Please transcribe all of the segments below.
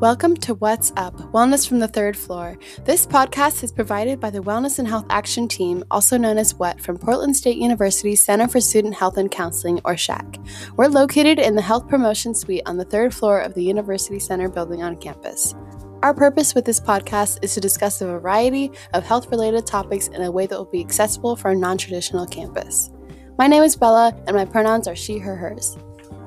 Welcome to What's Up Wellness from the Third Floor. This podcast is provided by the Wellness and Health Action Team, also known as WHAT, from Portland State University Center for Student Health and Counseling, or SHAC. We're located in the Health Promotion Suite on the third floor of the University Center building on campus. Our purpose with this podcast is to discuss a variety of health related topics in a way that will be accessible for a non traditional campus. My name is Bella, and my pronouns are she, her, hers.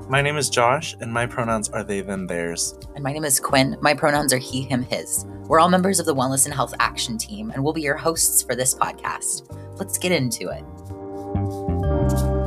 My name is Josh, and my pronouns are they, them, theirs. And my name is Quinn. My pronouns are he, him, his. We're all members of the Wellness and Health Action Team, and we'll be your hosts for this podcast. Let's get into it.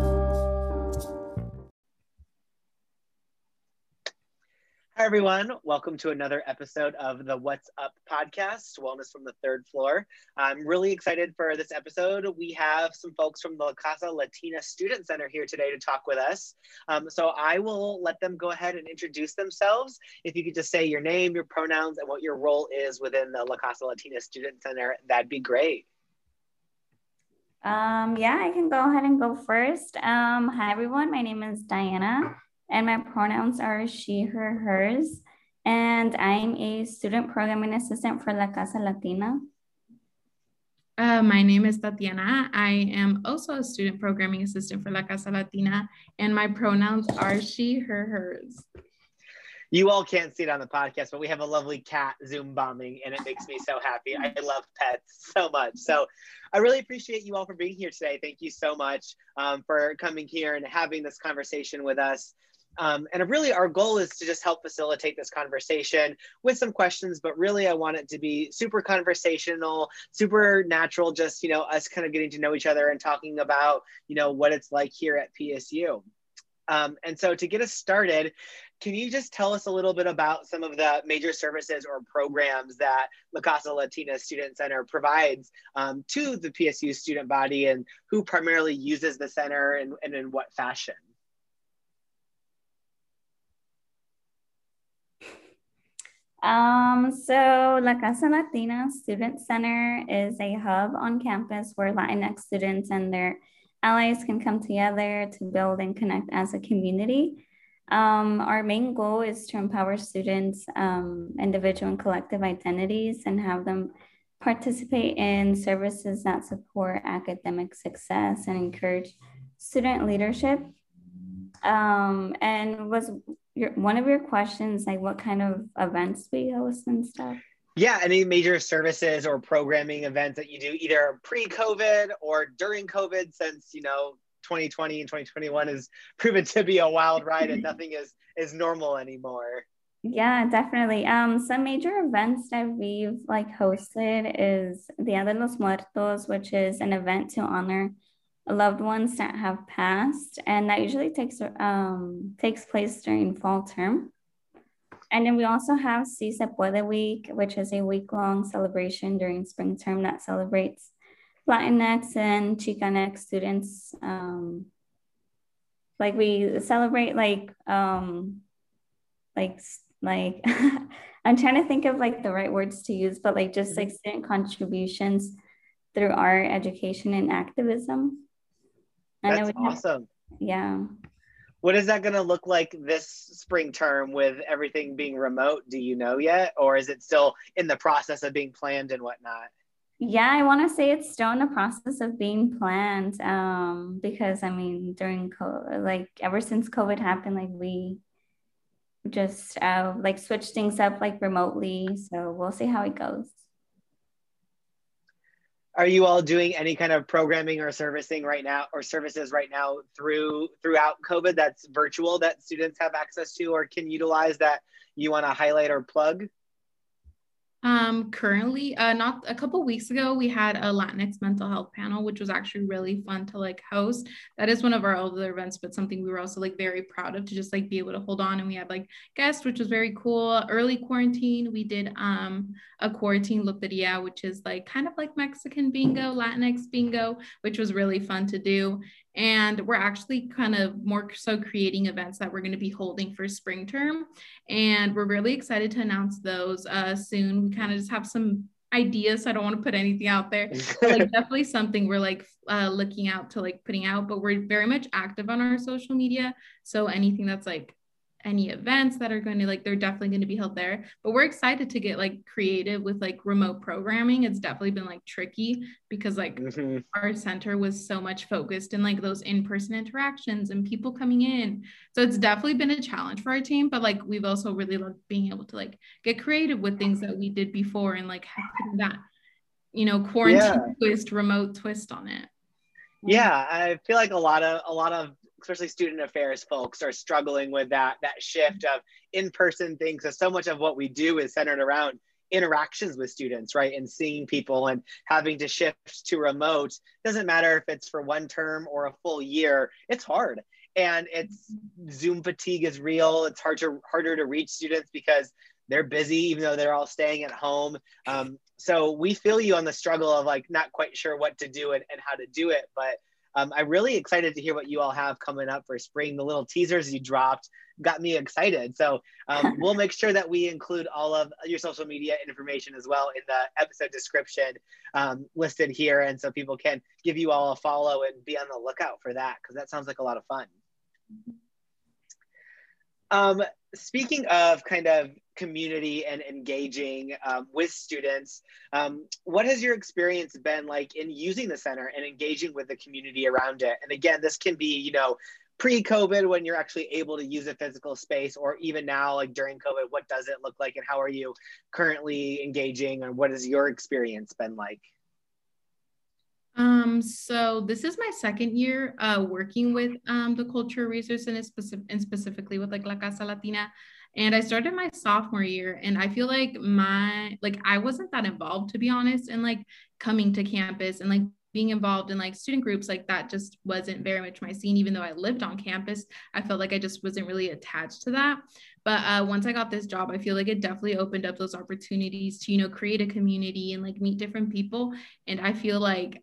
Everyone. Welcome to another episode of the What's Up podcast, Wellness from the Third Floor. I'm really excited for this episode. We have some folks from the La Casa Latina Student Center here today to talk with us. Um, so I will let them go ahead and introduce themselves. If you could just say your name, your pronouns, and what your role is within the La Casa Latina Student Center, that'd be great. Um, yeah, I can go ahead and go first. Um, hi, everyone. My name is Diana and my pronouns are she, her, hers. And I'm a student programming assistant for La Casa Latina. Uh, my name is Tatiana. I am also a student programming assistant for La Casa Latina, and my pronouns are she, her, hers. You all can't see it on the podcast, but we have a lovely cat Zoom bombing, and it makes me so happy. I love pets so much. So I really appreciate you all for being here today. Thank you so much um, for coming here and having this conversation with us. Um, and really, our goal is to just help facilitate this conversation with some questions, but really, I want it to be super conversational, super natural, just, you know, us kind of getting to know each other and talking about, you know, what it's like here at PSU. Um, and so, to get us started, can you just tell us a little bit about some of the major services or programs that La Casa Latina Student Center provides um, to the PSU student body and who primarily uses the center and, and in what fashion? Um, so La Casa Latina Student Center is a hub on campus where Latinx students and their allies can come together to build and connect as a community. Um, our main goal is to empower students' um, individual and collective identities and have them participate in services that support academic success and encourage student leadership. Um, and was your one of your questions like what kind of events we host and stuff? Yeah any major services or programming events that you do either pre-covid or during covid since you know 2020 and 2021 has proven to be a wild ride and nothing is is normal anymore. Yeah definitely. Um some major events that we've like hosted is dia de los muertos which is an event to honor loved ones that have passed, and that usually takes um, takes place during fall term. And then we also have Si Week, which is a week long celebration during spring term that celebrates Latinx and Chicanx students. Um, like we celebrate like um, like like I'm trying to think of like the right words to use, but like just like student contributions through art, education, and activism. That's awesome. Have, yeah. What is that going to look like this spring term with everything being remote? Do you know yet? Or is it still in the process of being planned and whatnot? Yeah, I want to say it's still in the process of being planned um, because I mean, during COVID, like ever since COVID happened, like we just uh, like switch things up like remotely. So we'll see how it goes are you all doing any kind of programming or servicing right now or services right now through throughout covid that's virtual that students have access to or can utilize that you want to highlight or plug um, currently, uh, not a couple weeks ago, we had a Latinx mental health panel, which was actually really fun to like host. That is one of our other events, but something we were also like very proud of to just like be able to hold on. And we had like guests, which was very cool. Early quarantine, we did um a quarantine loteria, which is like kind of like Mexican bingo, Latinx bingo, which was really fun to do. And we're actually kind of more so creating events that we're going to be holding for spring term. And we're really excited to announce those uh, soon. We kind of just have some ideas. So I don't want to put anything out there. But, like definitely something we're like uh, looking out to like putting out, but we're very much active on our social media. So anything that's like any events that are going to like they're definitely going to be held there but we're excited to get like creative with like remote programming it's definitely been like tricky because like mm-hmm. our center was so much focused in like those in-person interactions and people coming in so it's definitely been a challenge for our team but like we've also really loved being able to like get creative with things that we did before and like that you know quarantine yeah. twist remote twist on it yeah i feel like a lot of a lot of especially student affairs folks are struggling with that that shift of in-person things. So so much of what we do is centered around interactions with students right? And seeing people and having to shift to remote. Doesn't matter if it's for one term or a full year it's hard. And it's zoom fatigue is real. It's hard to harder to reach students because they're busy even though they're all staying at home. Um, so we feel you on the struggle of like not quite sure what to do and, and how to do it but um, I'm really excited to hear what you all have coming up for spring. The little teasers you dropped got me excited. So um, we'll make sure that we include all of your social media information as well in the episode description um, listed here. And so people can give you all a follow and be on the lookout for that because that sounds like a lot of fun. Um, speaking of kind of community and engaging um, with students, um, what has your experience been like in using the center and engaging with the community around it? And again, this can be, you know, pre-COVID when you're actually able to use a physical space, or even now, like during COVID, what does it look like, and how are you currently engaging, and what has your experience been like? Um, so this is my second year uh, working with um, the culture resource and, specific, and specifically with like La Casa Latina. And I started my sophomore year and I feel like my, like I wasn't that involved to be honest and like coming to campus and like being involved in like student groups like that just wasn't very much my scene. Even though i lived on campus i felt like i just wasn't really attached to that. But uh, once i got this job i feel like it definitely opened up those opportunities to you know create a community and like meet different people. And i feel like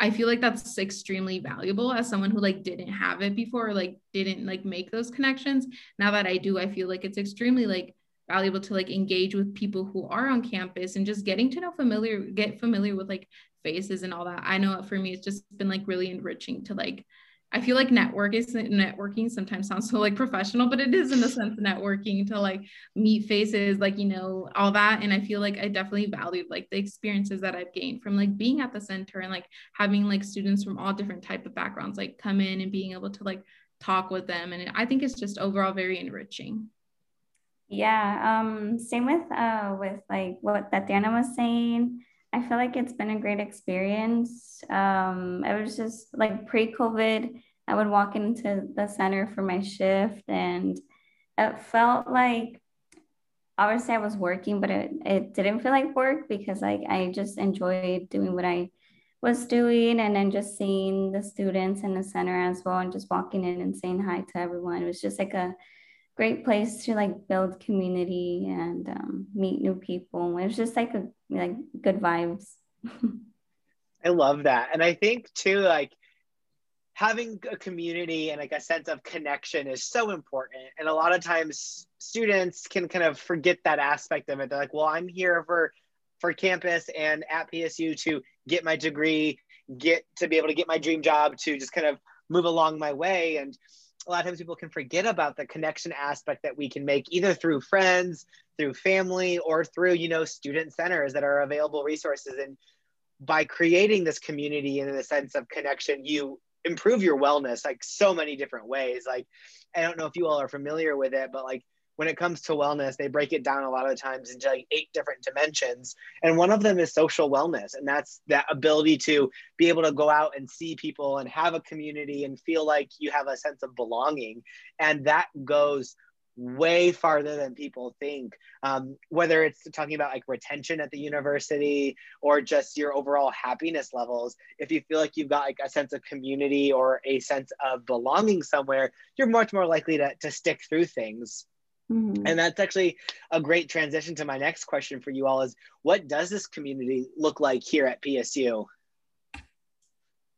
I feel like that's extremely valuable as someone who like didn't have it before, like didn't like make those connections. Now that I do, I feel like it's extremely like valuable to like engage with people who are on campus and just getting to know familiar, get familiar with like faces and all that. I know for me, it's just been like really enriching to like I feel like network is networking sometimes sounds so like professional, but it is in the sense networking to like meet faces, like you know, all that. And I feel like I definitely valued like the experiences that I've gained from like being at the center and like having like students from all different type of backgrounds like come in and being able to like talk with them. And I think it's just overall very enriching. Yeah. Um, same with uh with like what Tatiana was saying. I feel like it's been a great experience. Um, it was just like pre COVID, I would walk into the center for my shift, and it felt like obviously I was working, but it, it didn't feel like work because like I just enjoyed doing what I was doing and then just seeing the students in the center as well and just walking in and saying hi to everyone. It was just like a great place to like build community and um, meet new people. It was just like a like good vibes. I love that, and I think too like having a community and like a sense of connection is so important. And a lot of times students can kind of forget that aspect of it. They're like, well, I'm here for for campus and at PSU to get my degree, get to be able to get my dream job, to just kind of move along my way. And a lot of times people can forget about the connection aspect that we can make either through friends, through family, or through, you know, student centers that are available resources. And by creating this community and in a sense of connection, you improve your wellness like so many different ways. Like, I don't know if you all are familiar with it, but like when it comes to wellness, they break it down a lot of times into like eight different dimensions. And one of them is social wellness. And that's that ability to be able to go out and see people and have a community and feel like you have a sense of belonging. And that goes way farther than people think. Um, whether it's talking about like retention at the university or just your overall happiness levels, if you feel like you've got like a sense of community or a sense of belonging somewhere, you're much more likely to, to stick through things. Mm-hmm. And that's actually a great transition to my next question for you all is what does this community look like here at PSU?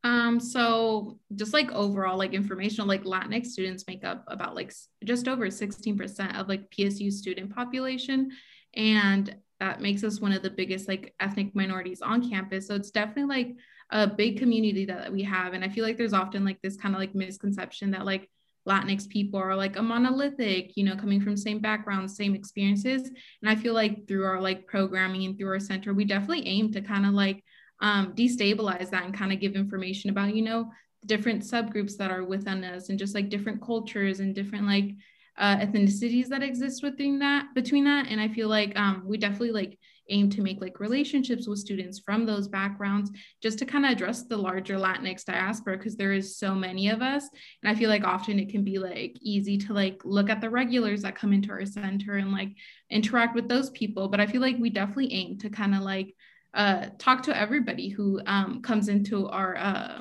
Um, so just like overall, like informational, like Latinx students make up about like just over 16% of like PSU student population. And that makes us one of the biggest like ethnic minorities on campus. So it's definitely like a big community that we have. And I feel like there's often like this kind of like misconception that like Latinx people are like a monolithic, you know, coming from same backgrounds, same experiences. And I feel like through our like programming and through our center, we definitely aim to kind of like um, destabilize that and kind of give information about, you know, different subgroups that are within us and just like different cultures and different like uh, ethnicities that exist within that between that. And I feel like um, we definitely like aim to make like relationships with students from those backgrounds just to kind of address the larger Latinx diaspora because there is so many of us. And I feel like often it can be like easy to like look at the regulars that come into our center and like interact with those people. But I feel like we definitely aim to kind of like uh, talk to everybody who um, comes into our uh,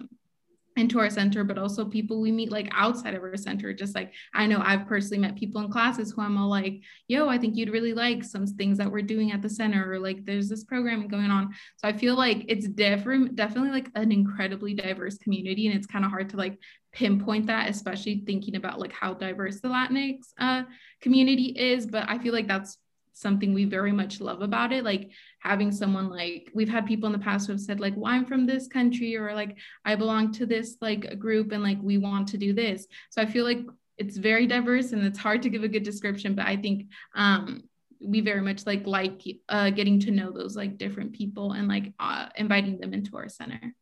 into our center, but also people we meet like outside of our center. Just like I know I've personally met people in classes who I'm all like, yo, I think you'd really like some things that we're doing at the center, or like there's this programming going on. So I feel like it's different, definitely like an incredibly diverse community. And it's kind of hard to like pinpoint that, especially thinking about like how diverse the Latinx uh, community is. But I feel like that's something we very much love about it like having someone like we've had people in the past who have said like well i'm from this country or like i belong to this like group and like we want to do this. So i feel like it's very diverse and it's hard to give a good description but i think um we very much like like uh, getting to know those like different people and like uh, inviting them into our center.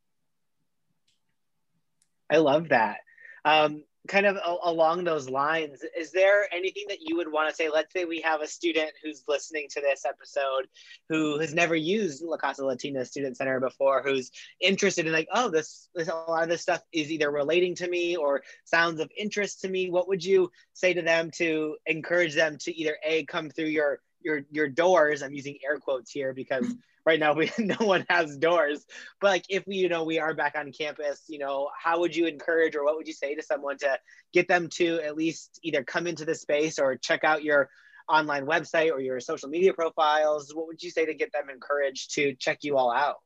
I love that. Um kind of a- along those lines, is there anything that you would want to say? Let's say we have a student who's listening to this episode who has never used La Casa Latina Student Center before, who's interested in like, oh, this, this a lot of this stuff is either relating to me or sounds of interest to me. What would you say to them to encourage them to either a come through your your your doors? I'm using air quotes here because right now we no one has doors but like if we you know we are back on campus you know how would you encourage or what would you say to someone to get them to at least either come into the space or check out your online website or your social media profiles what would you say to get them encouraged to check you all out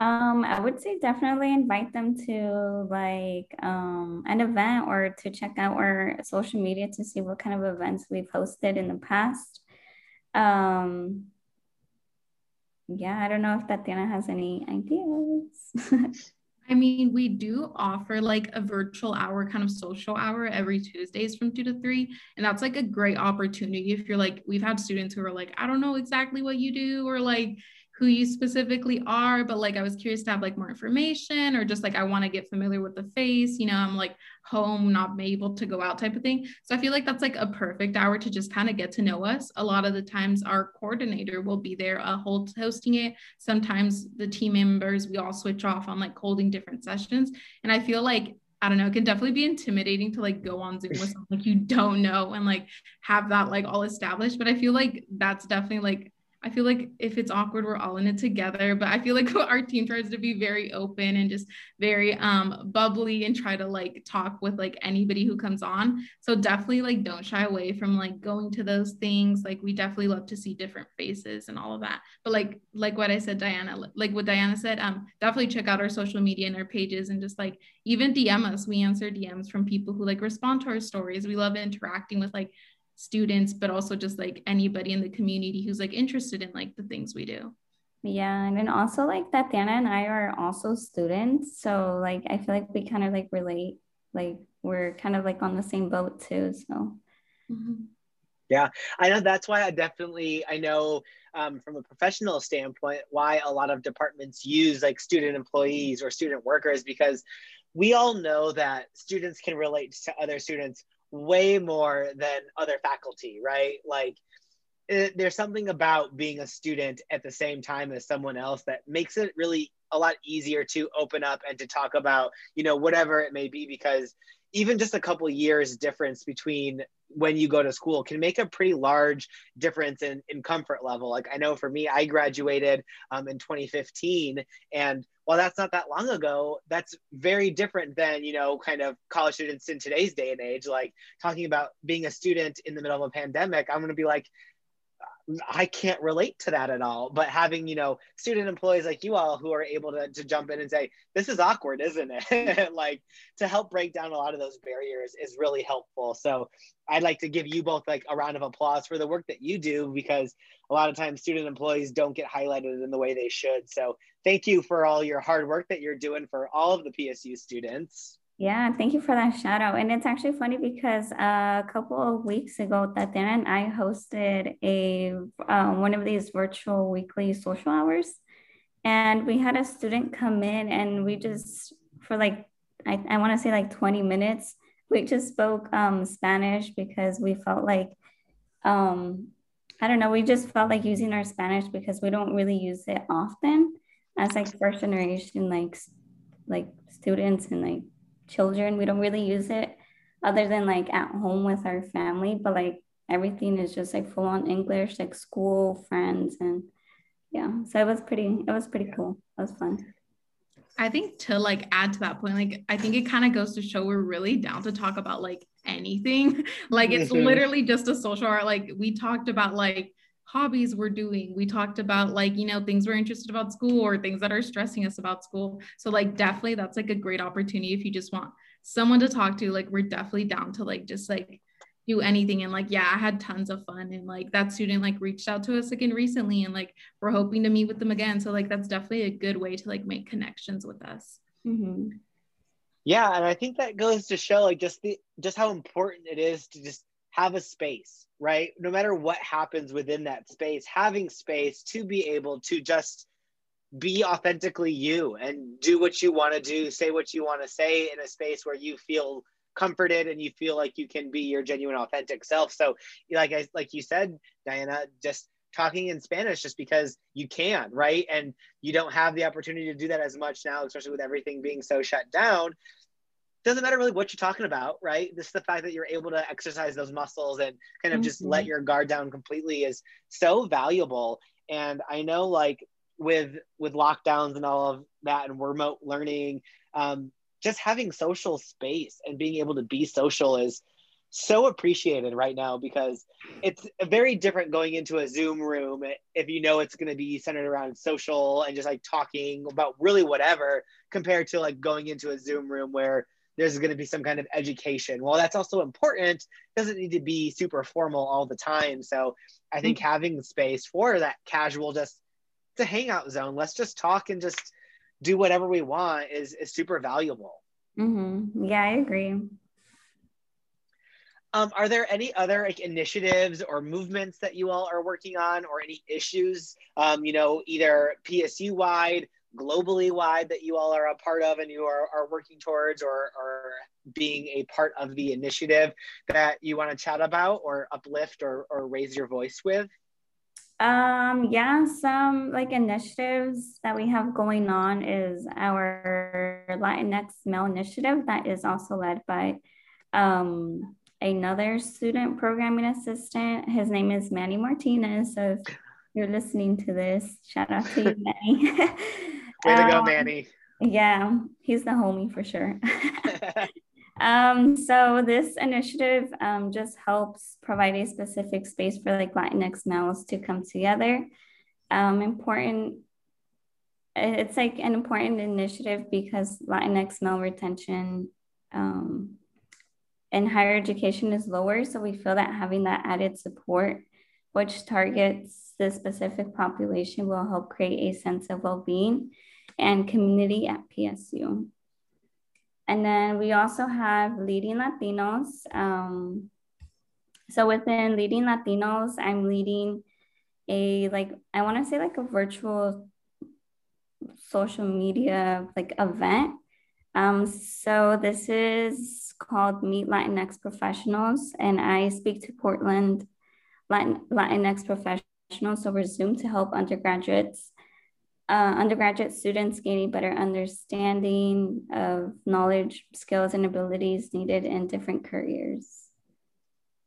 um, I would say definitely invite them to like um, an event or to check out our social media to see what kind of events we've hosted in the past. Um, yeah, I don't know if Tatiana has any ideas. I mean, we do offer like a virtual hour, kind of social hour every Tuesdays from two to three. And that's like a great opportunity if you're like, we've had students who are like, I don't know exactly what you do, or like, who you specifically are, but like I was curious to have like more information or just like I want to get familiar with the face, you know, I'm like home, not able to go out type of thing. So I feel like that's like a perfect hour to just kind of get to know us. A lot of the times our coordinator will be there uh, hold, hosting it. Sometimes the team members, we all switch off on like holding different sessions. And I feel like I don't know, it can definitely be intimidating to like go on Zoom with someone like you don't know and like have that like all established. But I feel like that's definitely like I feel like if it's awkward, we're all in it together. But I feel like our team tries to be very open and just very um bubbly and try to like talk with like anybody who comes on. So definitely like don't shy away from like going to those things. Like we definitely love to see different faces and all of that. But like like what I said, Diana, like what Diana said, um definitely check out our social media and our pages and just like even DM us. We answer DMs from people who like respond to our stories. We love interacting with like students but also just like anybody in the community who's like interested in like the things we do yeah and then also like tatiana and i are also students so like i feel like we kind of like relate like we're kind of like on the same boat too so mm-hmm. yeah i know that's why i definitely i know um, from a professional standpoint why a lot of departments use like student employees or student workers because we all know that students can relate to other students way more than other faculty, right? Like it, there's something about being a student at the same time as someone else that makes it really a lot easier to open up and to talk about, you know, whatever it may be because even just a couple years difference between when you go to school can make a pretty large difference in, in comfort level. Like I know for me, I graduated um, in 2015 and while that's not that long ago, that's very different than, you know, kind of college students in today's day and age. Like talking about being a student in the middle of a pandemic, I'm going to be like, I can't relate to that at all. But having, you know, student employees like you all who are able to, to jump in and say, this is awkward, isn't it? like to help break down a lot of those barriers is really helpful. So I'd like to give you both like a round of applause for the work that you do because a lot of times student employees don't get highlighted in the way they should. So thank you for all your hard work that you're doing for all of the PSU students. Yeah, thank you for that shout out. And it's actually funny because a couple of weeks ago, Tatiana and I hosted a um, one of these virtual weekly social hours, and we had a student come in, and we just for like I, I want to say like 20 minutes, we just spoke um, Spanish because we felt like um, I don't know, we just felt like using our Spanish because we don't really use it often as like first generation like like students and like children. We don't really use it other than like at home with our family, but like everything is just like full on English, like school, friends, and yeah. So it was pretty, it was pretty cool. It was fun. I think to like add to that point, like I think it kind of goes to show we're really down to talk about like anything. like it's mm-hmm. literally just a social art. Like we talked about like hobbies we're doing. We talked about like, you know, things we're interested about school or things that are stressing us about school. So like definitely that's like a great opportunity if you just want someone to talk to. Like we're definitely down to like just like do anything. And like, yeah, I had tons of fun. And like that student like reached out to us again recently and like we're hoping to meet with them again. So like that's definitely a good way to like make connections with us. Mm-hmm. Yeah, and I think that goes to show like just the just how important it is to just have a space, right? No matter what happens within that space, having space to be able to just be authentically you and do what you want to do, say what you want to say in a space where you feel comforted and you feel like you can be your genuine authentic self. So like I, like you said, Diana, just talking in Spanish just because you can, right? And you don't have the opportunity to do that as much now, especially with everything being so shut down doesn't matter really what you're talking about, right? This is the fact that you're able to exercise those muscles and kind of mm-hmm. just let mm-hmm. your guard down completely is so valuable. And I know like with with lockdowns and all of that and remote learning, um, just having social space and being able to be social is so appreciated right now because it's very different going into a Zoom room if you know it's going to be centered around social and just like talking about really whatever compared to like going into a Zoom room where there's going to be some kind of education. Well, that's also important. doesn't need to be super formal all the time. So I think mm-hmm. having space for that casual, just to hangout zone, let's just talk and just do whatever we want is, is super valuable. Mm-hmm. Yeah, I agree. Um, are there any other like initiatives or movements that you all are working on or any issues, um, you know, either PSU wide globally wide that you all are a part of and you are, are working towards or, or being a part of the initiative that you want to chat about or uplift or, or raise your voice with? Um, yeah, some like initiatives that we have going on is our Latinx Male Initiative that is also led by um, another student programming assistant. His name is Manny Martinez. So if you're listening to this, shout out to you, Manny. Way to go, um, Manny. Yeah, he's the homie for sure. um, so this initiative um, just helps provide a specific space for like Latinx males to come together. Um, important. It's like an important initiative because Latinx male retention um, in higher education is lower. So we feel that having that added support, which targets the specific population, will help create a sense of well-being and community at PSU. And then we also have Leading Latinos. Um, so within Leading Latinos, I'm leading a like I want to say like a virtual social media like event. Um, so this is called Meet Latinx Professionals, and I speak to Portland Latin, Latinx professionals over Zoom to help undergraduates uh, undergraduate students gaining better understanding of knowledge, skills, and abilities needed in different careers.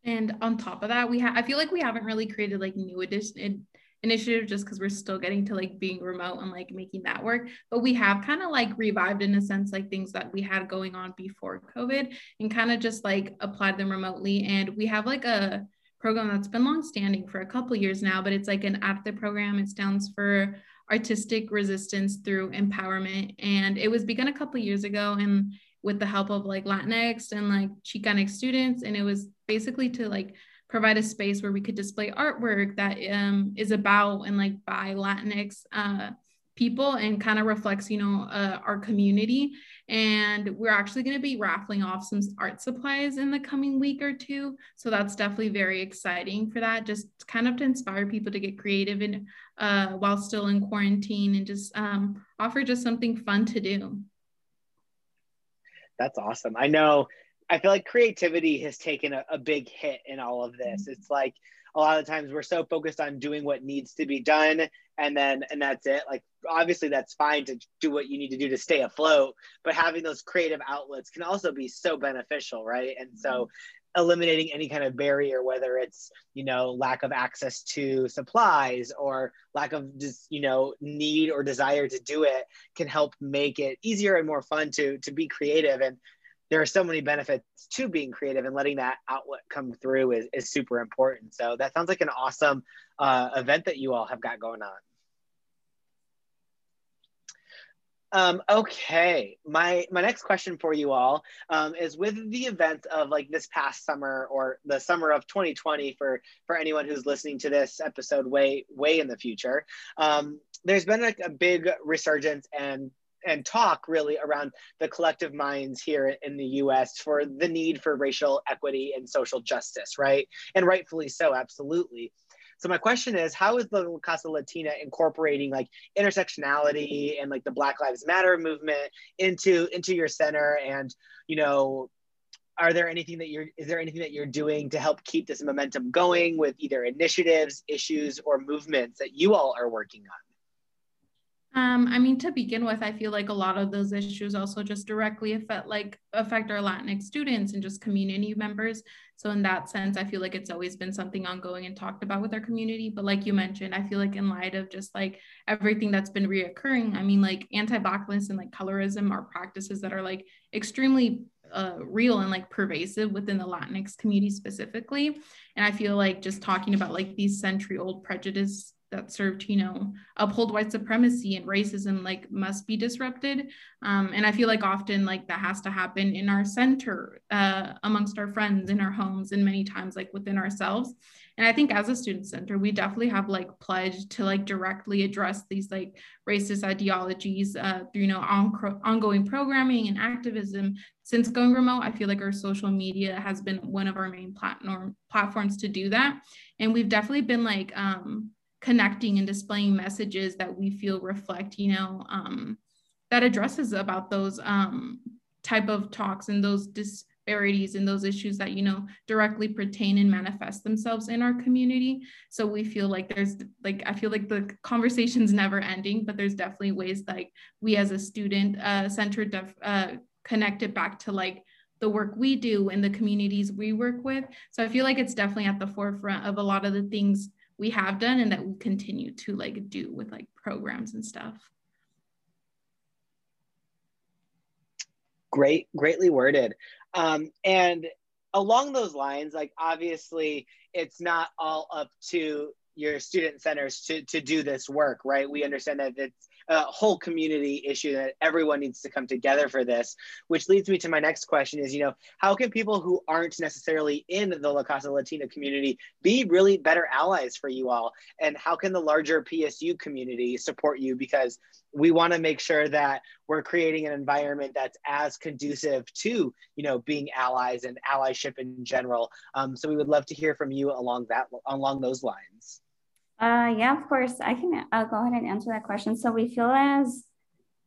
And on top of that, we I feel like we haven't really created like new edition initiative just because we're still getting to like being remote and like making that work. But we have kind of like revived in a sense like things that we had going on before COVID and kind of just like applied them remotely. And we have like a program that's been long standing for a couple years now, but it's like an ARTE program. It stands for artistic resistance through empowerment. And it was begun a couple years ago and with the help of like Latinx and like Chicanx students. And it was basically to like provide a space where we could display artwork that um, is about and like by Latinx uh, people and kind of reflects, you know, uh, our community. And we're actually going to be raffling off some art supplies in the coming week or two. So that's definitely very exciting for that, just kind of to inspire people to get creative and uh, while still in quarantine and just um, offer just something fun to do. That's awesome. I know, I feel like creativity has taken a, a big hit in all of this. It's like, a lot of times we're so focused on doing what needs to be done and then and that's it. Like obviously that's fine to do what you need to do to stay afloat but having those creative outlets can also be so beneficial right? And so mm-hmm. eliminating any kind of barrier whether it's you know lack of access to supplies or lack of just you know need or desire to do it can help make it easier and more fun to to be creative. And there are so many benefits to being creative and letting that outlet come through is, is super important. So that sounds like an awesome uh, event that you all have got going on. Um, okay, my my next question for you all um, is with the events of like this past summer or the summer of 2020 for for anyone who's listening to this episode way way in the future. Um, there's been like a big resurgence and and talk really around the collective minds here in the US for the need for racial equity and social justice, right? And rightfully so, absolutely. So my question is, how is the Casa Latina incorporating like intersectionality and like the Black Lives Matter movement into into your center? And you know, are there anything that you're is there anything that you're doing to help keep this momentum going with either initiatives, issues, or movements that you all are working on? Um, I mean, to begin with, I feel like a lot of those issues also just directly affect like affect our Latinx students and just community members. So in that sense, I feel like it's always been something ongoing and talked about with our community. But like you mentioned, I feel like in light of just like everything that's been reoccurring, I mean, like anti-blackness and like colorism are practices that are like extremely uh, real and like pervasive within the Latinx community specifically. And I feel like just talking about like these century old prejudice that served you know uphold white supremacy and racism like must be disrupted. Um, and i feel like often like that has to happen in our center uh, amongst our friends in our homes and many times like within ourselves. And i think as a student center we definitely have like pledged to like directly address these like racist ideologies uh, through you know on- ongoing programming and activism. Since going remote i feel like our social media has been one of our main platform platforms to do that. And we've definitely been like um, connecting and displaying messages that we feel reflect, you know, um, that addresses about those um, type of talks and those disparities and those issues that, you know, directly pertain and manifest themselves in our community. So we feel like there's like, I feel like the conversation's never ending, but there's definitely ways like we as a student uh, center def- uh, connect it back to like the work we do and the communities we work with. So I feel like it's definitely at the forefront of a lot of the things we have done and that we continue to like do with like programs and stuff. Great, greatly worded. Um, and along those lines, like obviously it's not all up to your student centers to, to do this work, right? We understand that it's a whole community issue that everyone needs to come together for this, which leads me to my next question is, you know, how can people who aren't necessarily in the La Casa Latina community be really better allies for you all? And how can the larger PSU community support you? Because we want to make sure that we're creating an environment that's as conducive to, you know, being allies and allyship in general. Um, so we would love to hear from you along that along those lines. Uh, yeah, of course. I can I'll go ahead and answer that question. So we feel as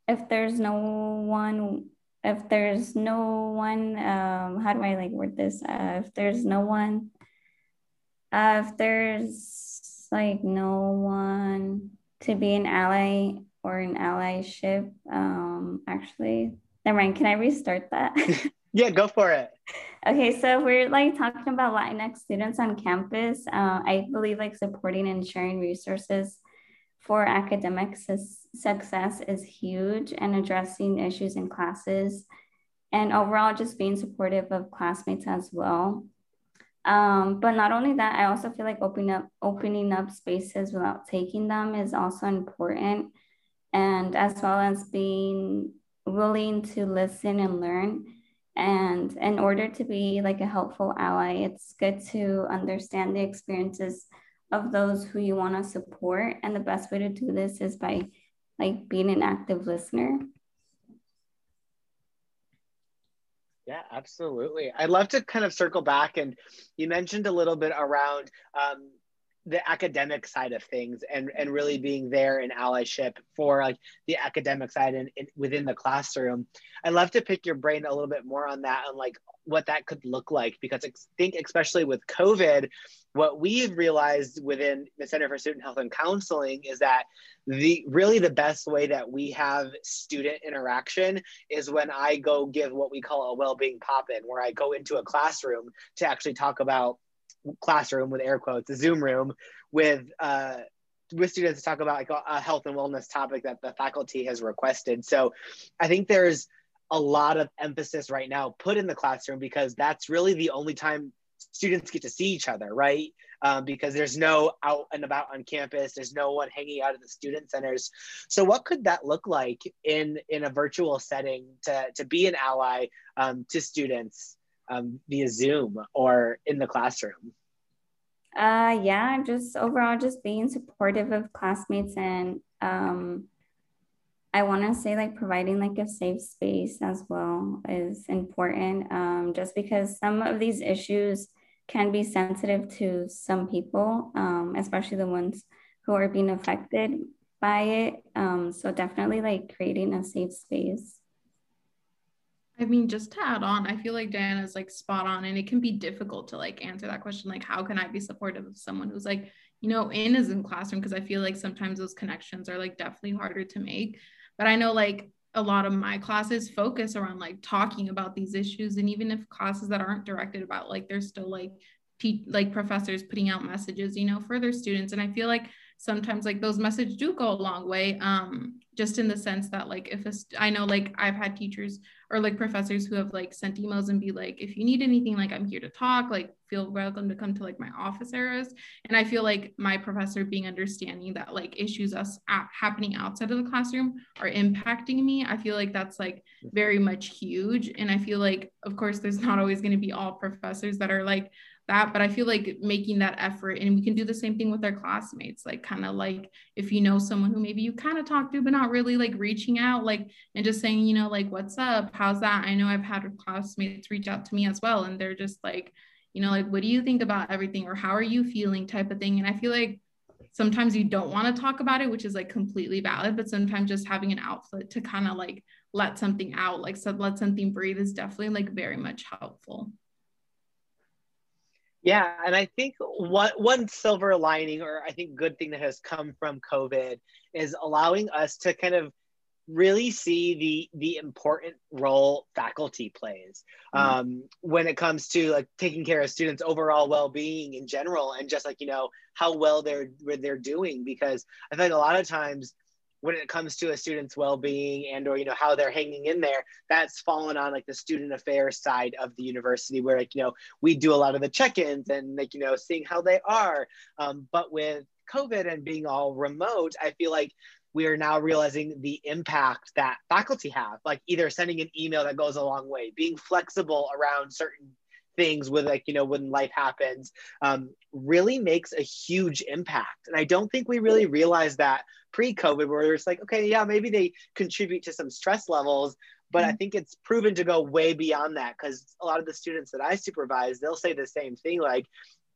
if there's no one, if there's no one, um, how do I like word this? Uh, if there's no one, uh, if there's like no one to be an ally or an allyship, um, actually, never mind. Can I restart that? yeah, go for it. Okay, so we're like talking about Latinx students on campus. Uh, I believe like supporting and sharing resources for academic su- success is huge and addressing issues in classes and overall just being supportive of classmates as well. Um, but not only that, I also feel like opening up opening up spaces without taking them is also important, and as well as being willing to listen and learn and in order to be like a helpful ally, it's good to understand the experiences of those who you want to support. And the best way to do this is by like being an active listener. Yeah, absolutely. I'd love to kind of circle back and you mentioned a little bit around um, the academic side of things and and really mm-hmm. being there in allyship for like the academic side and, and within the classroom. I'd love to pick your brain a little bit more on that and like what that could look like because i think especially with covid what we've realized within the center for student health and counseling is that the really the best way that we have student interaction is when i go give what we call a well-being pop-in where i go into a classroom to actually talk about classroom with air quotes, a Zoom room with uh, with students to talk about like a health and wellness topic that the faculty has requested. So I think there's a lot of emphasis right now put in the classroom because that's really the only time students get to see each other, right? Um, because there's no out and about on campus, there's no one hanging out at the student centers. So what could that look like in in a virtual setting to to be an ally um, to students? Um, via Zoom or in the classroom? Uh, yeah, just overall, just being supportive of classmates and um, I want to say like providing like a safe space as well is important. Um, just because some of these issues can be sensitive to some people, um, especially the ones who are being affected by it. Um, so definitely like creating a safe space. I mean, just to add on, I feel like Diana's like spot on, and it can be difficult to like answer that question. Like, how can I be supportive of someone who's like, you know, in is in classroom? Because I feel like sometimes those connections are like definitely harder to make. But I know like a lot of my classes focus around like talking about these issues, and even if classes that aren't directed about like, they're still like, te- like professors putting out messages, you know, for their students. And I feel like sometimes like those messages do go a long way um just in the sense that like if a st- i know like i've had teachers or like professors who have like sent emails and be like if you need anything like i'm here to talk like feel welcome to come to like my office areas. And i feel like my professor being understanding that like issues us at, happening outside of the classroom are impacting me i feel like that's like very much huge. And i feel like of course there's not always going to be all professors that are like that but i feel like making that effort and we can do the same thing with our classmates like kind of like if you know someone who maybe you kind of talk to but not really like reaching out like and just saying you know like what's up? How's that? I know i've had classmates reach out to me as well and they're just like you know like what do you think about everything? or how are you feeling? type of thing and i feel like sometimes you don't want to talk about it which is like completely valid but sometimes just having an outlet to kind of like let something out like so let something breathe is definitely like very much helpful yeah, and I think one one silver lining, or I think good thing that has come from COVID, is allowing us to kind of really see the the important role faculty plays mm-hmm. um, when it comes to like taking care of students' overall well being in general, and just like you know how well they're they're doing. Because I think a lot of times when it comes to a student's well-being and or you know how they're hanging in there that's fallen on like the student affairs side of the university where like you know we do a lot of the check-ins and like you know seeing how they are. Um, but with covid and being all remote i feel like we are now realizing the impact that faculty have like either sending an email that goes a long way being flexible around certain things with like you know when life happens um, really makes a huge impact. And i don't think we really realize that pre-covid where it's like okay yeah maybe they contribute to some stress levels but mm-hmm. i think it's proven to go way beyond that because a lot of the students that i supervise they'll say the same thing like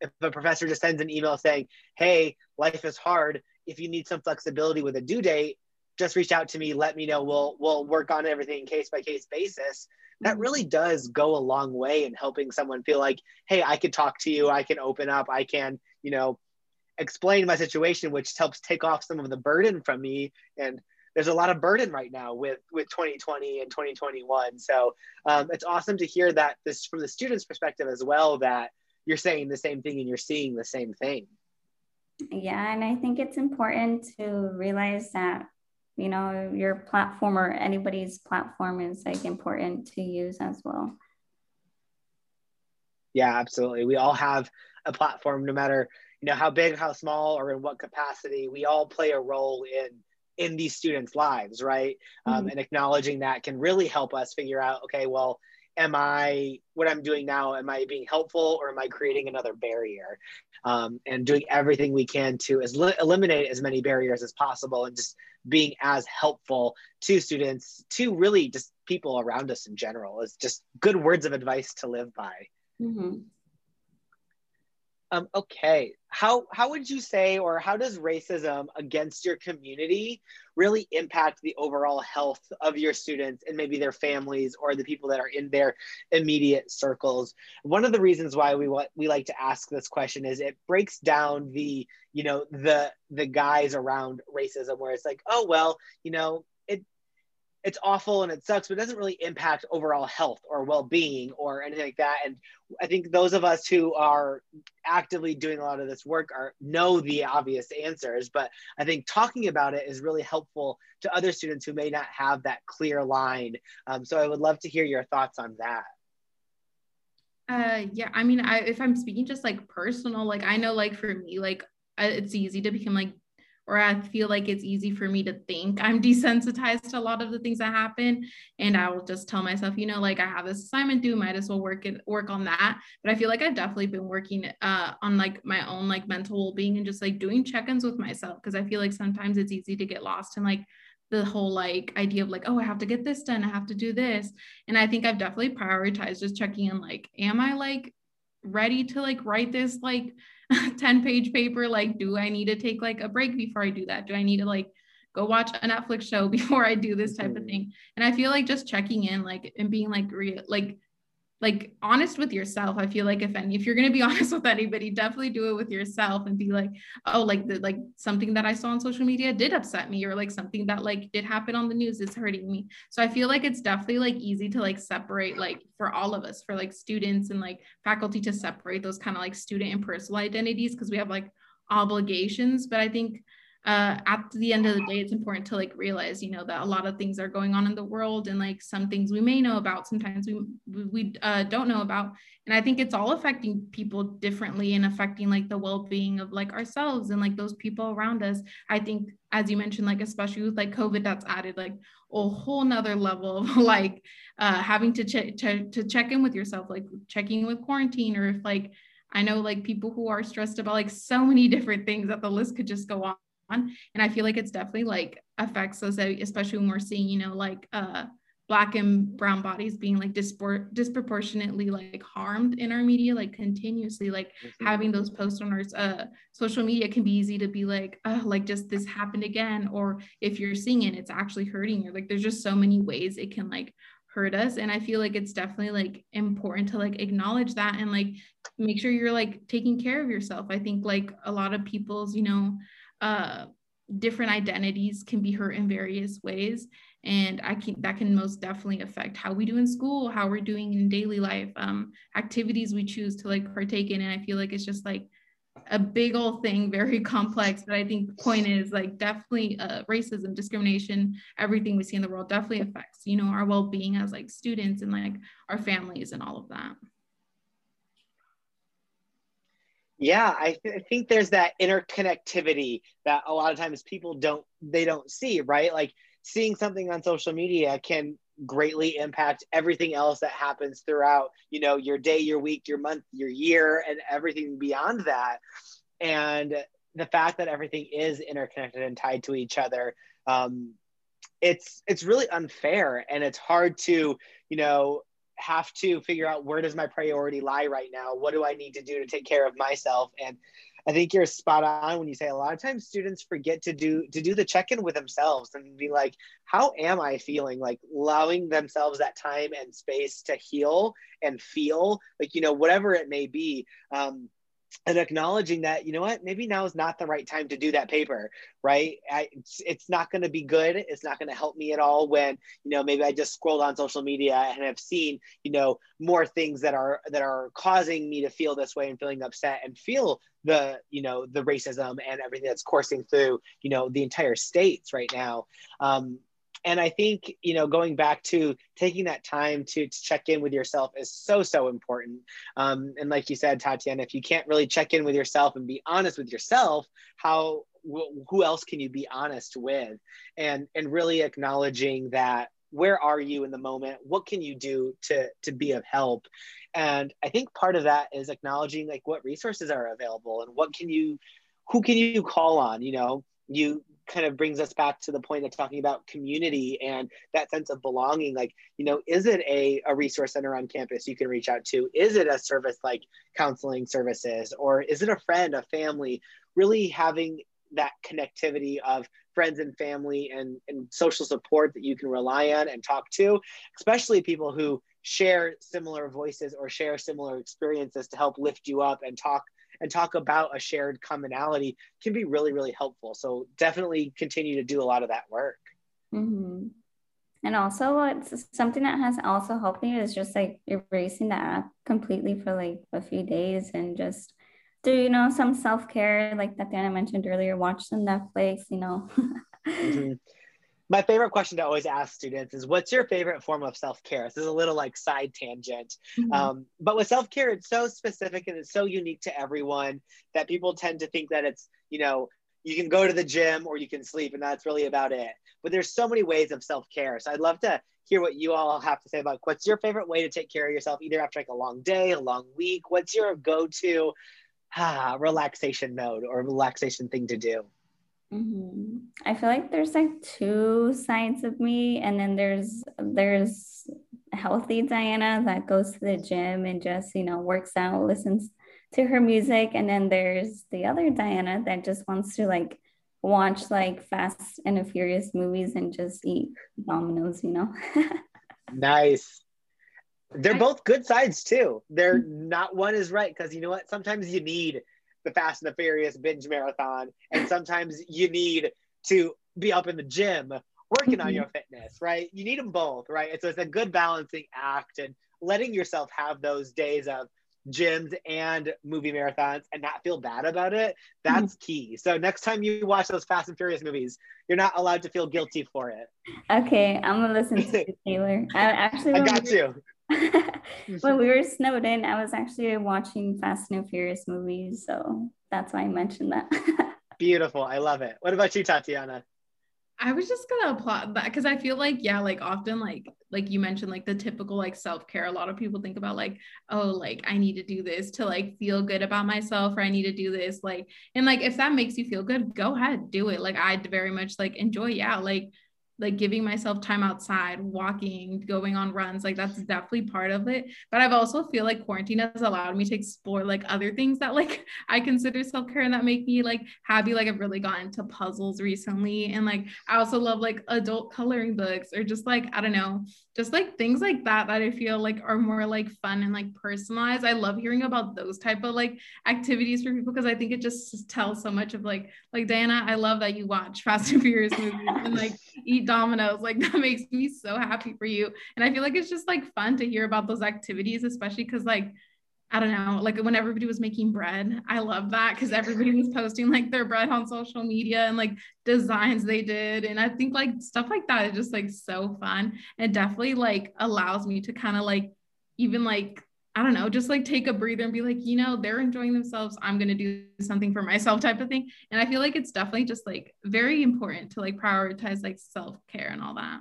if a professor just sends an email saying hey life is hard. If you need some flexibility with a due date just reach out to me. Let me know. We'll we'll work on everything case by case basis. That mm-hmm. really does go a long way in helping someone feel like, hey, I can talk to you, I can open up, I can, you know, explain my situation, which helps take off some of the burden from me. And there's a lot of burden right now with with 2020 and 2021. So um, it's awesome to hear that this from the students' perspective as well that you're saying the same thing and you're seeing the same thing. Yeah, and I think it's important to realize that you know your platform or anybody's platform is like important to use as well yeah absolutely we all have a platform no matter you know how big how small or in what capacity we all play a role in in these students lives right um, mm-hmm. um, and acknowledging that can really help us figure out okay well am I what I'm doing now? Am I being helpful or am I creating another barrier? Um, and doing everything we can to as li- eliminate as many barriers as possible and just being as helpful to students, to really just people around us in general is just good words of advice to live by. Mm-hmm. Um, okay, how how would you say, or how does racism against your community really impact the overall health of your students and maybe their families or the people that are in their immediate circles? One of the reasons why we want we like to ask this question is it breaks down the you know the the guys around racism, where it's like, oh well, you know, it's awful and it sucks, but it doesn't really impact overall health or well-being or anything like that. And I think those of us who are actively doing a lot of this work are know the obvious answers, but I think talking about it is really helpful to other students who may not have that clear line. Um, so I would love to hear your thoughts on that. Uh, yeah, I mean, I, if I'm speaking just like personal, like I know, like for me, like it's easy to become like or I feel like it's easy for me to think I'm desensitized to a lot of the things that happen. And I will just tell myself, you know, like I have this assignment due, might as well work it, work on that. But I feel like I've definitely been working uh, on like my own like mental well-being and just like doing check-ins with myself. Cause I feel like sometimes it's easy to get lost in like the whole like idea of like, oh, I have to get this done. I have to do this. And I think I've definitely prioritized just checking in like, am I like ready to like write this like 10 page paper like do i need to take like a break before i do that do i need to like go watch a netflix show before i do this type of mm-hmm. thing and i feel like just checking in like and being like real like like honest with yourself i feel like if any if you're going to be honest with anybody definitely do it with yourself and be like oh like the like something that i saw on social media did upset me or like something that like did happen on the news is hurting me. So i feel like it's definitely like easy to like separate like for all of us for like students and like faculty to separate those kind of like student and personal identities because we have like obligations. But i think uh, at the end of the day, it's important to like realize, you know, that a lot of things are going on in the world and like some things we may know about, sometimes we we uh, don't know about. And I think it's all affecting people differently and affecting like the well-being of like ourselves and like those people around us. I think, as you mentioned, like especially with like COVID, that's added like a whole nother level of like uh, having to, ch- to to check in with yourself, like checking with quarantine or if like I know like people who are stressed about like so many different things that the list could just go on and i feel like it's definitely like affects us especially when we're seeing you know like uh black and brown bodies being like dispor- disproportionately like harmed in our media like continuously like mm-hmm. having those posts on our uh, social media can be easy to be like oh like just this happened again or if you're seeing it it's actually hurting you. Like there's just so many ways it can like hurt us. And i feel like it's definitely like important to like acknowledge that and like make sure you're like taking care of yourself. I think like a lot of people's you know uh, different identities can be hurt in various ways. And i can that can most definitely affect how we do in school how we're doing in daily life um, activities we choose to like partake in. And i feel like it's just like a big old thing very complex. But i think the point is like definitely uh, racism discrimination everything we see in the world definitely affects you know our well-being as like students and like our families and all of that yeah I, th- I, think there's that interconnectivity that a lot of times people don't they don't see right? Like seeing something on social media can greatly impact everything else that happens throughout you know your day your week your month your year and everything beyond that. And the fact that everything is interconnected and tied to each other um, it's it's really unfair and it's hard to you know have to figure out where does my priority lie right now? What do i need to do to take care of myself? And i think you're spot on when you say a lot of times students forget to do to do the check-in with themselves and be like how am i feeling? Like allowing themselves that time and space to heal and feel like you know whatever it may be. Um, and acknowledging that you know what maybe now is not the right time to do that paper right? I, it's, it's not going to be good. It's not going to help me at all when you know maybe i just scrolled on social media and have seen you know more things that are that are causing me to feel this way and feeling upset and feel the you know the racism and everything that's coursing through you know the entire states right now. Um, and I think you know going back to taking that time to, to check in with yourself is so so important. Um, and like you said, Tatiana, if you can't really check in with yourself and be honest with yourself, how wh- who else can you be honest with? And and really acknowledging that where are you in the moment what can you do to to be of help and i think part of that is acknowledging like what resources are available and what can you who can you call on you know you kind of brings us back to the point of talking about community and that sense of belonging. Like you know is it a, a resource center on campus you can reach out to? Is it a service like counseling services? Or is it a friend a family? Really having that connectivity of friends and family and, and social support that you can rely on and talk to especially people who share similar voices or share similar experiences to help lift you up and talk and talk about a shared commonality can be really, really helpful. So definitely continue to do a lot of that work. Mm-hmm. And also, it's something that has also helped me is just like erasing the app completely for like a few days and just do, you know, some self care, like that. Tatiana mentioned earlier, watch some Netflix, you know. mm-hmm my favorite question to always ask students is what's your favorite form of self-care? This is a little like side tangent. Mm-hmm. um, but with self-care it's so specific and it's so unique to everyone that people tend to think that it's you know you can go to the gym or you can sleep and that's really about it. But there's so many ways of self-care. So i'd love to hear what you all have to say about what's your favorite way to take care of yourself either after like a long day a long week? What's your go-to ah, relaxation mode or relaxation thing to do Mm-hmm. I feel like there's like two sides of me, and then there's there's healthy Diana that goes to the gym and just you know works out, listens to her music, and then there's the other Diana that just wants to like watch like Fast and the Furious movies and just eat Domino's, you know. nice. They're both good sides too. They're not one is right because you know what? Sometimes you need the Fast and the Furious binge marathon, and sometimes you need to be up in the gym working on mm-hmm. your fitness, right? You need them both, right? so it's a good balancing act and letting yourself have those days of gyms and movie marathons and not feel bad about it that's mm-hmm. key so next time you watch those fast and furious movies you're not allowed to feel guilty for it okay i'm gonna listen to you taylor i actually i got you when we were snowed in, I was actually watching Fast and Furious movies, so that's why I mentioned that. Beautiful. I love it. What about you, Tatiana? I was just gonna applaud that because I feel like yeah, like often like like you mentioned like the typical like self care. A lot of people think about like oh like I need to do this to like feel good about myself or I need to do this like and like if that makes you feel good, go ahead do it. Like I very much like enjoy yeah like like giving myself time outside, walking, going on runs, like that's definitely part of it. But I've also feel like quarantine has allowed me to explore like other things that like I consider self-care and that make me like happy. Like I've really gotten into puzzles recently. And like I also love like adult coloring books or just like, I don't know, just like things like that that I feel like are more like fun and like personalized. I love hearing about those type of like activities for people because I think it just tells so much of like like Diana, I love that you watch Fast and Furious movies and like eat Domino's. Like that makes me so happy for you. And I feel like it's just like fun to hear about those activities, especially because like I don't know, like when everybody was making bread, I love that because everybody was posting like their bread on social media and like designs they did. And I think like stuff like that is just like so fun. It definitely like allows me to kind of like even like I don't know, just like take a breather and be like, you know, they're enjoying themselves. I'm going to do something for myself type of thing. And I feel like it's definitely just like very important to like prioritize like self care and all that.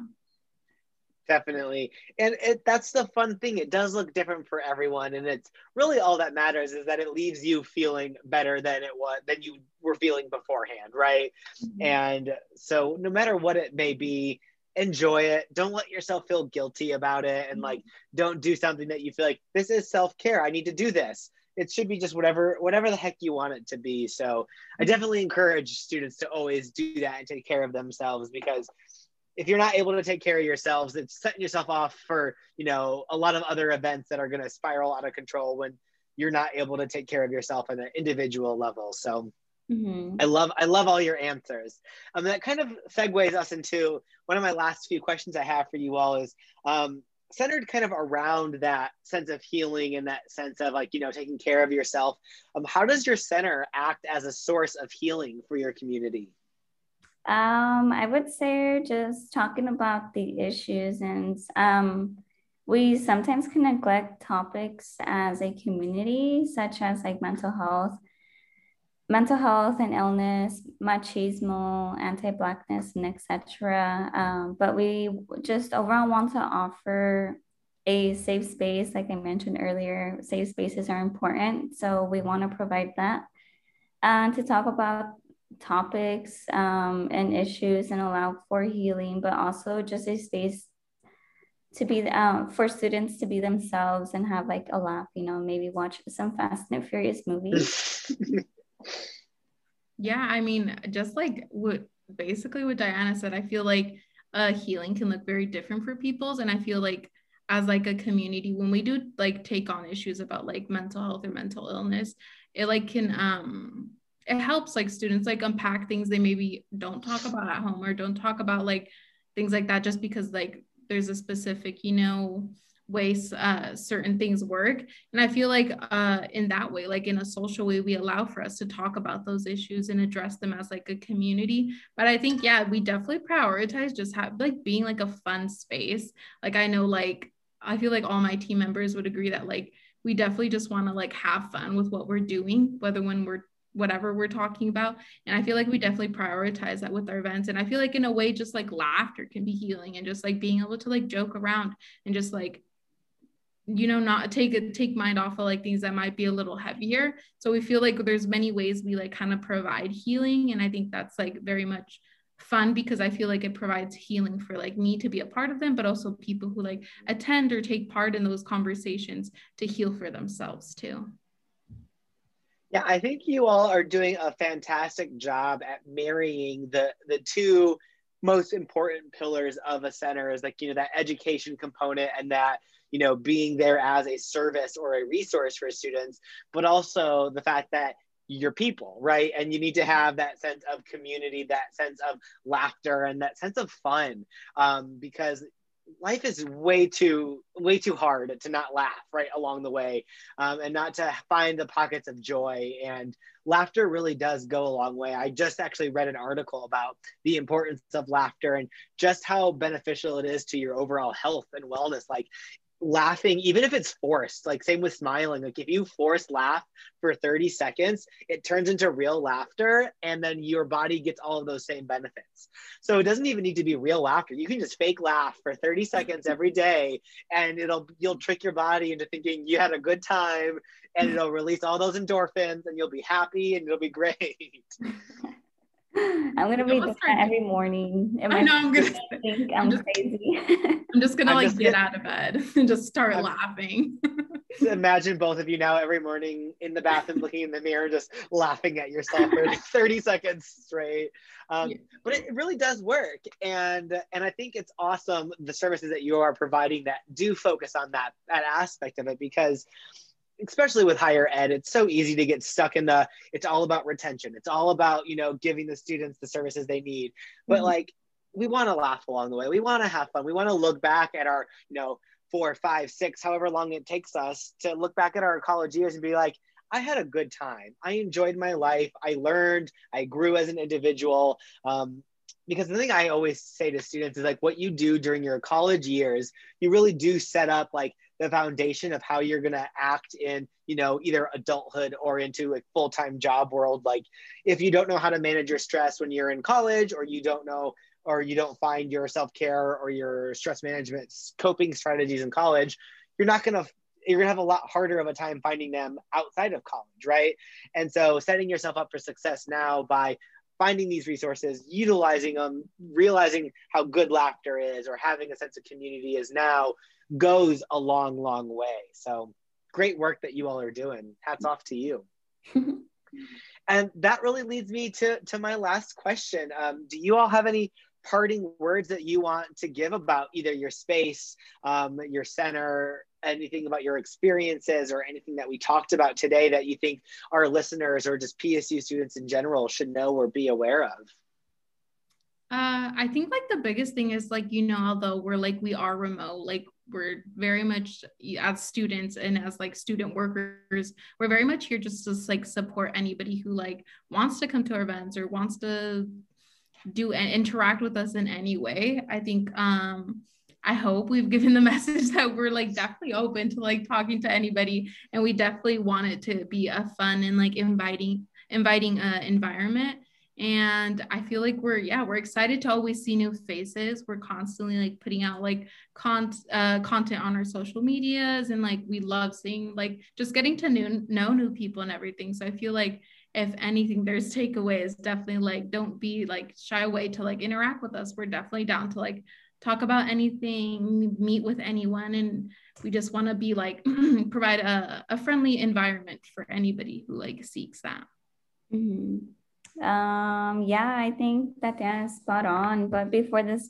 Definitely. And it, that's the fun thing. It does look different for everyone. And it's really all that matters is that it leaves you feeling better than it was, than you were feeling beforehand. Right. Mm-hmm. And so no matter what it may be, enjoy it. Don't let yourself feel guilty about it. And like, don't do something that you feel like this is self care. I need to do this. It should be just whatever, whatever the heck you want it to be. So I definitely encourage students to always do that and take care of themselves because if you're not able to take care of yourselves, it's setting yourself off for, you know, a lot of other events that are going to spiral out of control when you're not able to take care of yourself on an individual level. So Mm-hmm. I love I love all your answers. Um, that kind of segues us into one of my last few questions I have for you all is um, centered kind of around that sense of healing and that sense of like you know taking care of yourself. Um, how does your center act as a source of healing for your community? Um, I would say just talking about the issues and um, we sometimes can neglect topics as a community, such as like mental health mental health and illness, machismo, anti-blackness, and etc. Um, but we just overall want to offer a safe space, like I mentioned earlier. Safe spaces are important, so we want to provide that, and to talk about topics um, and issues and allow for healing, but also just a space to be um, for students to be themselves and have like a laugh, you know, maybe watch some Fast and Furious movies. yeah, I mean, just like what basically what Diana said, I feel like uh, healing can look very different for people's, and I feel like as like a community when we do like take on issues about like mental health or mental illness it like can um it helps like students like unpack things they maybe don't talk about at home or don't talk about like things like that just because like there's a specific you know ways uh, certain things work. And i feel like uh, in that way like in a social way we allow for us to talk about those issues and address them as like a community. But i think yeah we definitely prioritize just have like being like a fun space. Like i know like i feel like all my team members would agree that like we definitely just want to like have fun with what we're doing whether when we're whatever we're talking about. And I feel like we definitely prioritize that with our events. And I feel like in a way, just like laughter can be healing and just like being able to like joke around and just like you know not take it take mind off of like things that might be a little heavier so we feel like there's many ways we like kind of provide healing and i think that's like very much fun because i feel like it provides healing for like me to be a part of them but also people who like attend or take part in those conversations to heal for themselves too yeah, I think you all are doing a fantastic job at marrying the the two most important pillars of a center is like you know that education component and that you know being there as a service or a resource for students but also the fact that you're people right? And you need to have that sense of community that sense of laughter and that sense of fun um, because life is way too way too hard to not laugh right along the way um, and not to find the pockets of joy. And laughter really does go a long way. I just actually read an article about the importance of laughter and just how beneficial it is to your overall health and wellness. Like laughing even if it's forced like same with smiling like if you force laugh for 30 seconds it turns into real laughter and then your body gets all of those same benefits. So it doesn't even need to be real laughter. You can just fake laugh for 30 seconds every day and it'll you'll trick your body into thinking you had a good time and it'll release all those endorphins and you'll be happy and it'll be great I'm gonna be doing every morning. I know I'm gonna think I'm, I'm just, crazy. I'm just gonna I'm like just get gonna, out of bed and just start I'm, laughing. imagine both of you now every morning in the bathroom looking in the mirror, just laughing at yourself for 30 seconds straight. Um, yeah. But it really does work, and and I think it's awesome the services that you are providing that do focus on that that aspect of it because especially with higher ed it's so easy to get stuck in the it's all about retention it's all about you know giving the students the services they need but mm-hmm. like we want to laugh along the way we want to have fun we want to look back at our you know four five six however long it takes us to look back at our college years and be like I had a good time. I enjoyed my life. I learned. I grew as an individual. Um, because the thing I always say to students is like what you do during your college years, you really do set up like the foundation of how you're going to act in you know either adulthood or into a full-time job world like if you don't know how to manage your stress when you're in college or you don't know or you don't find your self-care or your stress management coping strategies in college you're not going to you're gonna have a lot harder of a time finding them outside of college, right? And so setting yourself up for success now by finding these resources, utilizing them, realizing how good laughter is, or having a sense of community is now goes a long, long way. So great work that you all are doing. Hats off to you. and that really leads me to, to my last question. Um, do you all have any parting words that you want to give about either your space, um, your center, anything about your experiences, or anything that we talked about today that you think our listeners or just PSU students in general should know or be aware of? Uh, I think like the biggest thing is like, you know, although we're like, we are remote, like we're very much as students and as like student workers, we're very much here just to like support anybody who like wants to come to our events or wants to do and interact with us in any way. I think, um, I hope we've given the message that we're like definitely open to like talking to anybody and we definitely want it to be a fun and like inviting inviting uh, environment and i feel like we're yeah we're excited to always see new faces. We're constantly like putting out like con- uh, content on our social medias. And like we love seeing like just getting to new, know new people and everything. So i feel like if anything there's takeaways definitely like don't be like shy away to like interact with us. We're definitely down to like talk about anything meet with anyone. And we just want to be like provide a, a friendly environment for anybody who like seeks that. Mm-hmm. Um, yeah, I think that Dan is spot on. But before this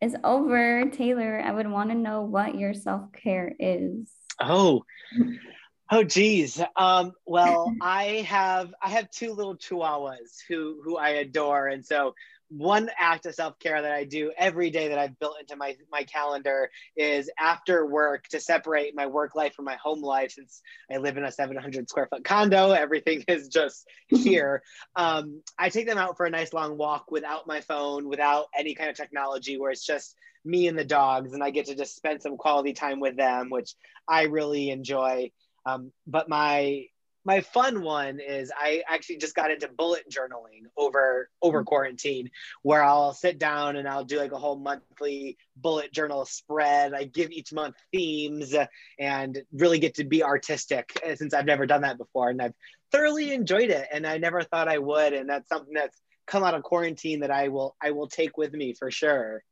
is over, Taylor, I would want to know what your self care is. Oh, oh, geez. Um, well, I have I have two little chihuahuas who who I adore, and so one act of self-care that I do every day that I've built into my my calendar is after work to separate my work life from my home life since I live in a 700 square foot condo. Everything is just here. Um, I take them out for a nice long walk without my phone without any kind of technology where it's just me and the dogs and I get to just spend some quality time with them which I really enjoy. Um, but my my fun one is I actually just got into bullet journaling over over mm-hmm. quarantine, where I'll sit down and I'll do like a whole monthly bullet journal spread. I give each month themes and really get to be artistic eh, since I've never done that before, and I've thoroughly enjoyed it. And I never thought I would, and that's something that's come out of quarantine that I will I will take with me for sure.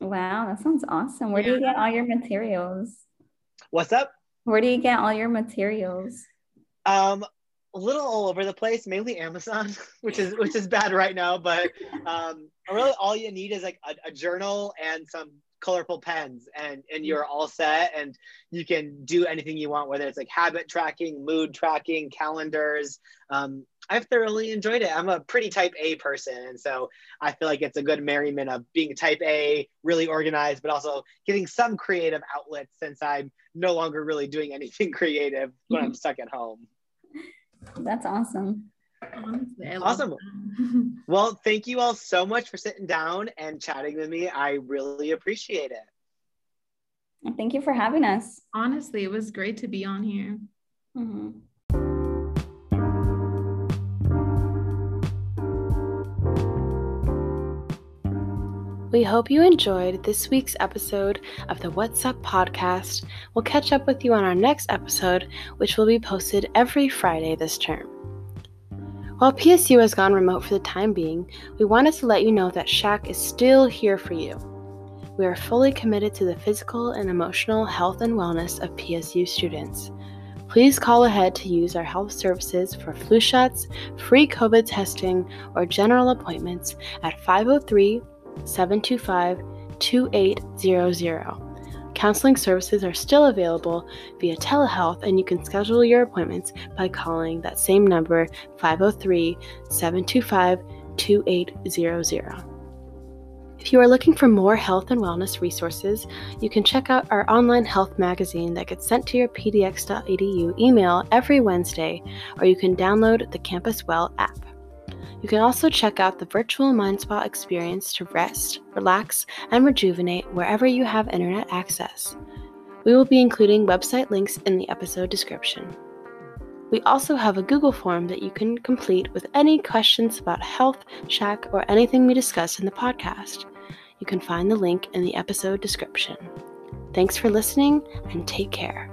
Wow, that sounds awesome. Where do you get all your materials? What's up? Where do you get all your materials? Um, a little all over the place, mainly Amazon, which is which is bad right now. But um, really, all you need is like a, a, journal and some colorful pens, and and you're all set. And you can do anything you want, whether it's like habit tracking, mood tracking, calendars. Um, I've thoroughly enjoyed it. I'm a pretty type A person, and so I feel like it's a good merriment of being type A, really organized, but also getting some creative outlets since I'm no longer really doing anything creative when I'm stuck at home. That's awesome. Honestly, awesome. well, thank you all so much for sitting down and chatting with me. I really appreciate it. Thank you for having us. Honestly, it was great to be on here. Mm-hmm. We hope you enjoyed this week's episode of the What's Up podcast. We'll catch up with you on our next episode, which will be posted every Friday this term. While PSU has gone remote for the time being, we wanted to let you know that SHAC is still here for you. We are fully committed to the physical and emotional health and wellness of PSU students. Please call ahead to use our health services for flu shots, free COVID testing, or general appointments at 503 725 2800. Counseling services are still available via telehealth, and you can schedule your appointments by calling that same number 503 725 2800. If you are looking for more health and wellness resources, you can check out our online health magazine that gets sent to your pdx.edu email every Wednesday, or you can download the Campus Well app. You can also check out the virtual Mind Spa experience to rest, relax, and rejuvenate wherever you have internet access. We will be including website links in the episode description. We also have a Google form that you can complete with any questions about health, SHAC, or anything we discuss in the podcast. You can find the link in the episode description. Thanks for listening and take care.